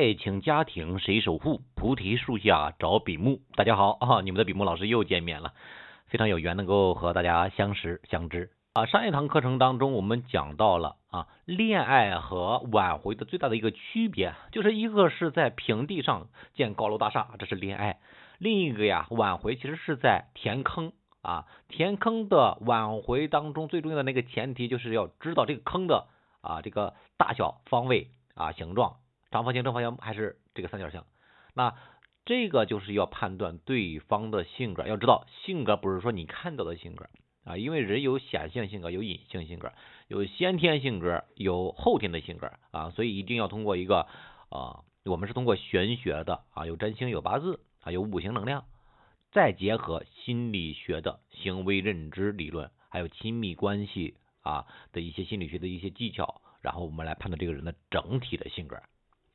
爱情家庭谁守护？菩提树下找比目。大家好啊，你们的比目老师又见面了，非常有缘能够和大家相识相知啊。上一堂课程当中，我们讲到了啊，恋爱和挽回的最大的一个区别，就是一个是在平地上建高楼大厦，这是恋爱；另一个呀，挽回其实是在填坑啊，填坑的挽回当中最重要的那个前提，就是要知道这个坑的啊这个大小、方位啊、形状。长方形、正方形还是这个三角形？那这个就是要判断对方的性格，要知道性格不是说你看到的性格啊，因为人有显性性格，有隐性性格，有先天性格，有后天的性格啊，所以一定要通过一个啊，我们是通过玄学的啊，有占星、有八字啊，有五行能量，再结合心理学的行为认知理论，还有亲密关系啊的一些心理学的一些技巧，然后我们来判断这个人的整体的性格。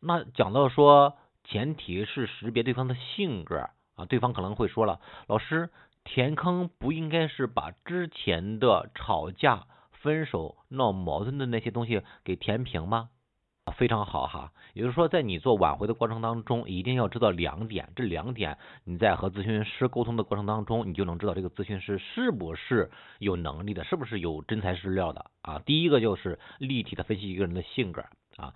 那讲到说，前提是识别对方的性格啊，对方可能会说了，老师填坑不应该是把之前的吵架、分手、闹矛盾的那些东西给填平吗？非常好哈，也就是说，在你做挽回的过程当中，一定要知道两点，这两点你在和咨询师沟通的过程当中，你就能知道这个咨询师是不是有能力的，是不是有真材实料的啊。第一个就是立体的分析一个人的性格啊。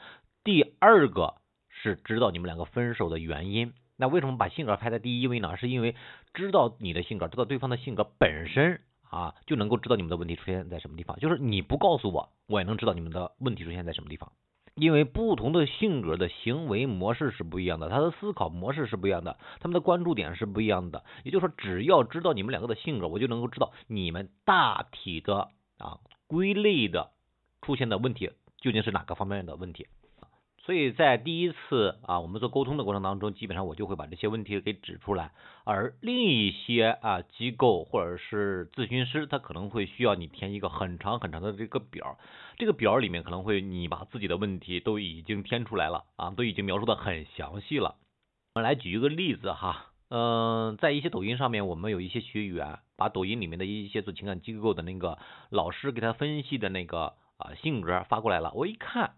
第二个是知道你们两个分手的原因，那为什么把性格排在第一位呢？是因为知道你的性格，知道对方的性格本身啊，就能够知道你们的问题出现在什么地方。就是你不告诉我，我也能知道你们的问题出现在什么地方。因为不同的性格的行为模式是不一样的，他的思考模式是不一样的，他们的关注点是不一样的。也就是说，只要知道你们两个的性格，我就能够知道你们大体的啊归类的出现的问题究竟是哪个方面的问题。所以在第一次啊，我们做沟通的过程当中，基本上我就会把这些问题给指出来。而另一些啊机构或者是咨询师，他可能会需要你填一个很长很长的这个表，这个表里面可能会你把自己的问题都已经填出来了啊，都已经描述的很详细了。我们来举一个例子哈，嗯，在一些抖音上面，我们有一些学员把抖音里面的一些做情感机构的那个老师给他分析的那个啊性格发过来了，我一看。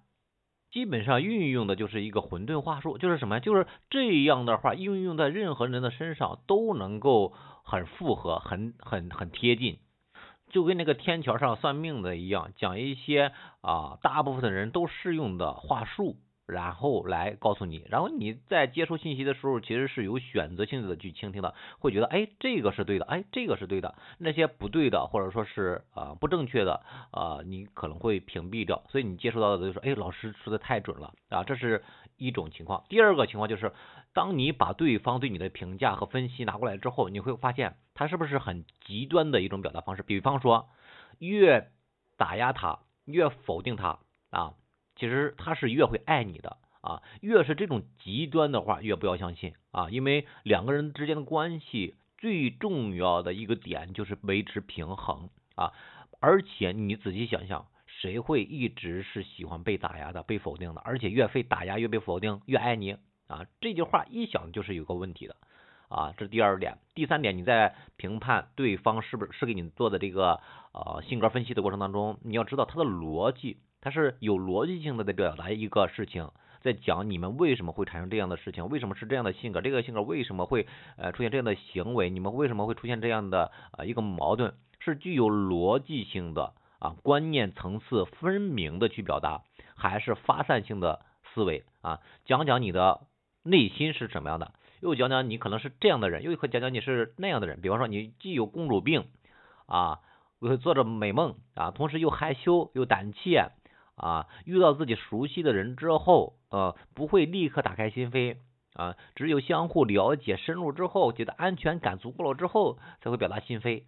基本上运用的就是一个混沌话术，就是什么？就是这样的话运用在任何人的身上都能够很符合，很很很贴近，就跟那个天桥上算命的一样，讲一些啊大部分的人都适用的话术。然后来告诉你，然后你在接收信息的时候，其实是有选择性的去倾听的，会觉得哎这个是对的，哎这个是对的，那些不对的或者说是啊不正确的啊，你可能会屏蔽掉，所以你接触到的就是哎老师说的太准了啊，这是一种情况。第二个情况就是，当你把对方对你的评价和分析拿过来之后，你会发现他是不是很极端的一种表达方式？比方说，越打压他，越否定他啊。其实他是越会爱你的啊，越是这种极端的话，越不要相信啊，因为两个人之间的关系最重要的一个点就是维持平衡啊，而且你仔细想想，谁会一直是喜欢被打压的、被否定的？而且越被打压、越被否定、越爱你啊，这句话一想就是有个问题的啊，这是第二点。第三点，你在评判对方是不是是给你做的这个呃性格分析的过程当中，你要知道他的逻辑。他是有逻辑性的在表达一个事情，在讲你们为什么会产生这样的事情，为什么是这样的性格，这个性格为什么会呃出现这样的行为，你们为什么会出现这样的啊一个矛盾，是具有逻辑性的啊观念层次分明的去表达，还是发散性的思维啊？讲讲你的内心是什么样的，又讲讲你可能是这样的人，又可讲讲你是那样的人。比方说你既有公主病啊，又做着美梦啊，同时又害羞又胆怯。啊，遇到自己熟悉的人之后，呃，不会立刻打开心扉啊，只有相互了解深入之后，觉得安全感足够了之后，才会表达心扉。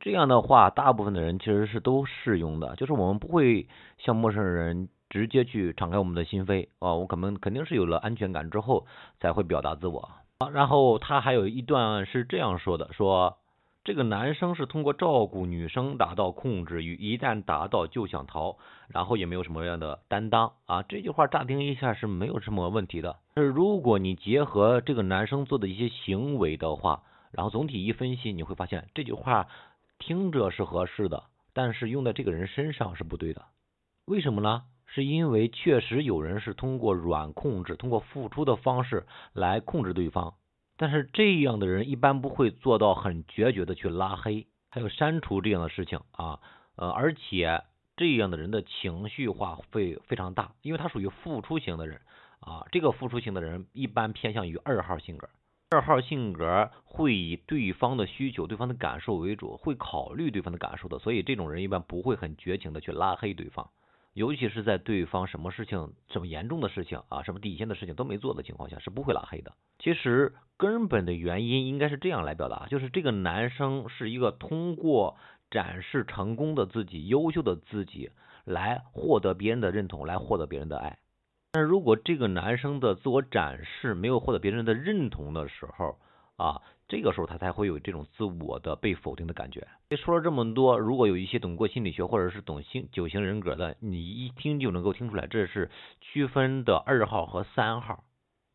这样的话，大部分的人其实是都适用的，就是我们不会向陌生人直接去敞开我们的心扉啊，我可能肯定是有了安全感之后才会表达自我。啊然后他还有一段是这样说的，说。这个男生是通过照顾女生达到控制欲，一旦达到就想逃，然后也没有什么样的担当啊。这句话乍听一下是没有什么问题的，但是如果你结合这个男生做的一些行为的话，然后总体一分析，你会发现这句话听着是合适的，但是用在这个人身上是不对的。为什么呢？是因为确实有人是通过软控制，通过付出的方式来控制对方，但是这样的人一般不会做到很决绝的去拉黑，还有删除这样的事情啊，呃，而且这样的人的情绪化会非常大，因为他属于付出型的人啊，这个付出型的人一般偏向于二号性格。二号性格会以对方的需求、对方的感受为主，会考虑对方的感受的，所以这种人一般不会很绝情的去拉黑对方，尤其是在对方什么事情、什么严重的事情啊、什么底线的事情都没做的情况下，是不会拉黑的。其实根本的原因应该是这样来表达，就是这个男生是一个通过展示成功的自己、优秀的自己来获得别人的认同，来获得别人的爱。但如果这个男生的自我展示没有获得别人的认同的时候啊，这个时候他才会有这种自我的被否定的感觉。说了这么多，如果有一些懂过心理学或者是懂星九型人格的，你一听就能够听出来，这是区分的二号和三号。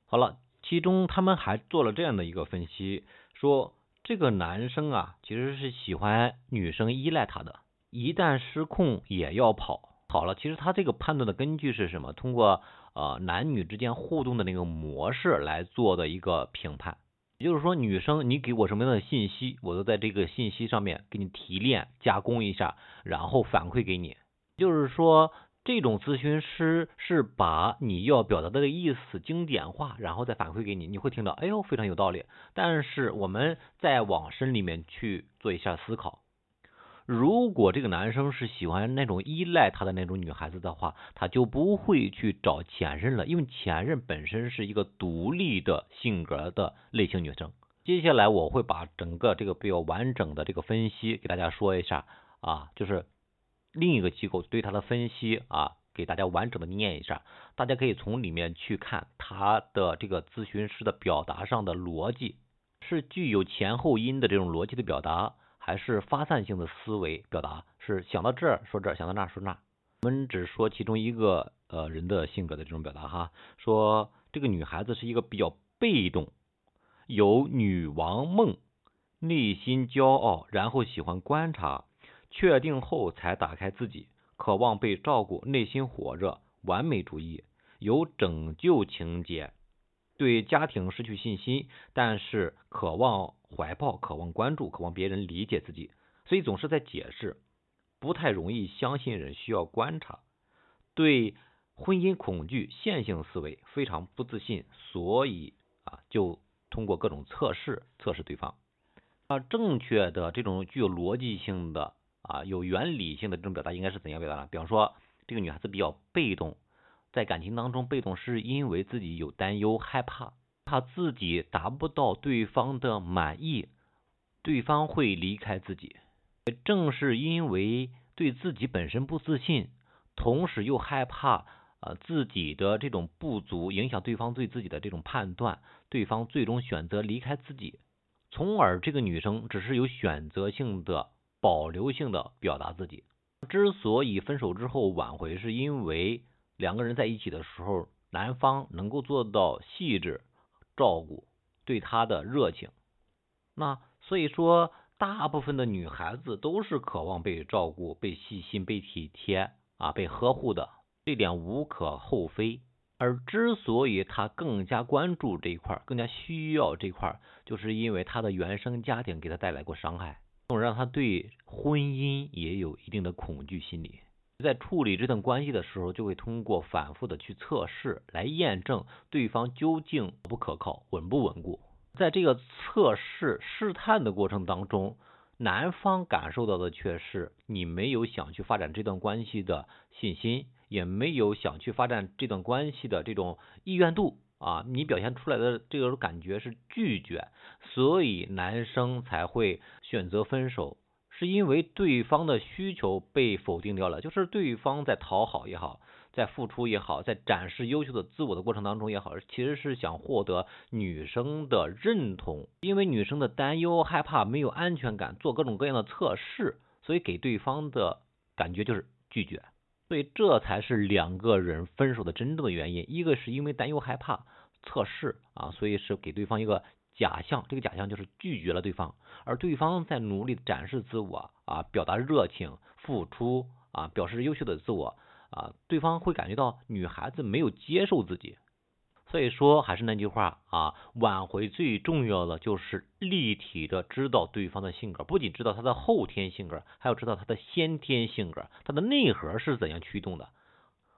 好了，其中他们还做了这样的一个分析，说这个男生啊，其实是喜欢女生依赖他的，一旦失控也要跑。好了，其实他这个判断的根据是什么？通过呃，男女之间互动的那个模式来做的一个评判，也就是说，女生你给我什么样的信息，我都在这个信息上面给你提炼、加工一下，然后反馈给你。就是说，这种咨询师是把你要表达的意思经典化，然后再反馈给你，你会听到，哎呦，非常有道理。但是我们再往深里面去做一下思考。如果这个男生是喜欢那种依赖他的那种女孩子的话，他就不会去找前任了，因为前任本身是一个独立的性格的类型女生。接下来我会把整个这个比较完整的这个分析给大家说一下啊，就是另一个机构对他的分析啊，给大家完整的念一下，大家可以从里面去看他的这个咨询师的表达上的逻辑，是具有前后因的这种逻辑的表达。还是发散性的思维表达，是想到这儿说这儿，想到那儿说那儿。我们只说其中一个呃人的性格的这种表达哈，说这个女孩子是一个比较被动，有女王梦，内心骄傲，然后喜欢观察，确定后才打开自己，渴望被照顾，内心火热，完美主义，有拯救情节，对家庭失去信心，但是渴望。怀抱渴望关注，渴望别人理解自己，所以总是在解释，不太容易相信人，需要观察。对婚姻恐惧，线性思维，非常不自信，所以啊，就通过各种测试测试对方。啊，正确的这种具有逻辑性的啊，有原理性的这种表达应该是怎样表达呢？比方说，这个女孩子比较被动，在感情当中被动是因为自己有担忧、害怕。怕自己达不到对方的满意，对方会离开自己。正是因为对自己本身不自信，同时又害怕啊自己的这种不足影响对方对自己的这种判断，对方最终选择离开自己，从而这个女生只是有选择性的、保留性的表达自己。之所以分手之后挽回，是因为两个人在一起的时候，男方能够做到细致。照顾对她的热情，那所以说，大部分的女孩子都是渴望被照顾、被细心、被体贴啊、被呵护的，这点无可厚非。而之所以她更加关注这一块，更加需要这一块，就是因为她的原生家庭给她带来过伤害，从而让她对婚姻也有一定的恐惧心理。在处理这段关系的时候，就会通过反复的去测试来验证对方究竟不可靠、稳不稳固。在这个测试试探的过程当中，男方感受到的却是你没有想去发展这段关系的信心，也没有想去发展这段关系的这种意愿度啊，你表现出来的这个感觉是拒绝，所以男生才会选择分手。是因为对方的需求被否定掉了，就是对方在讨好也好，在付出也好，在展示优秀的自我的过程当中也好，其实是想获得女生的认同。因为女生的担忧、害怕、没有安全感，做各种各样的测试，所以给对方的感觉就是拒绝。所以这才是两个人分手的真正的原因。一个是因为担忧、害怕测试啊，所以是给对方一个。假象，这个假象就是拒绝了对方，而对方在努力展示自我啊，表达热情、付出啊，表示优秀的自我啊，对方会感觉到女孩子没有接受自己。所以说，还是那句话啊，挽回最重要的就是立体的知道对方的性格，不仅知道他的后天性格，还要知道他的先天性格，他的内核是怎样驱动的。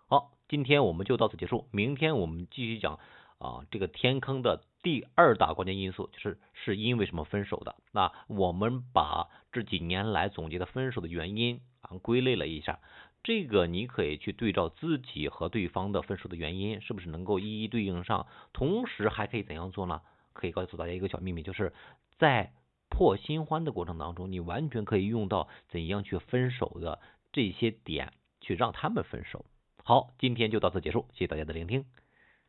好，今天我们就到此结束，明天我们继续讲啊，这个天坑的第二大关键因素就是是因为什么分手的。那我们把这几年来总结的分手的原因啊归类了一下。这个你可以去对照自己和对方的分手的原因，是不是能够一一对应上？同时还可以怎样做呢？可以告诉大家一个小秘密，就是在破新欢的过程当中，你完全可以用到怎样去分手的这些点，去让他们分手。好，今天就到此结束，谢谢大家的聆听。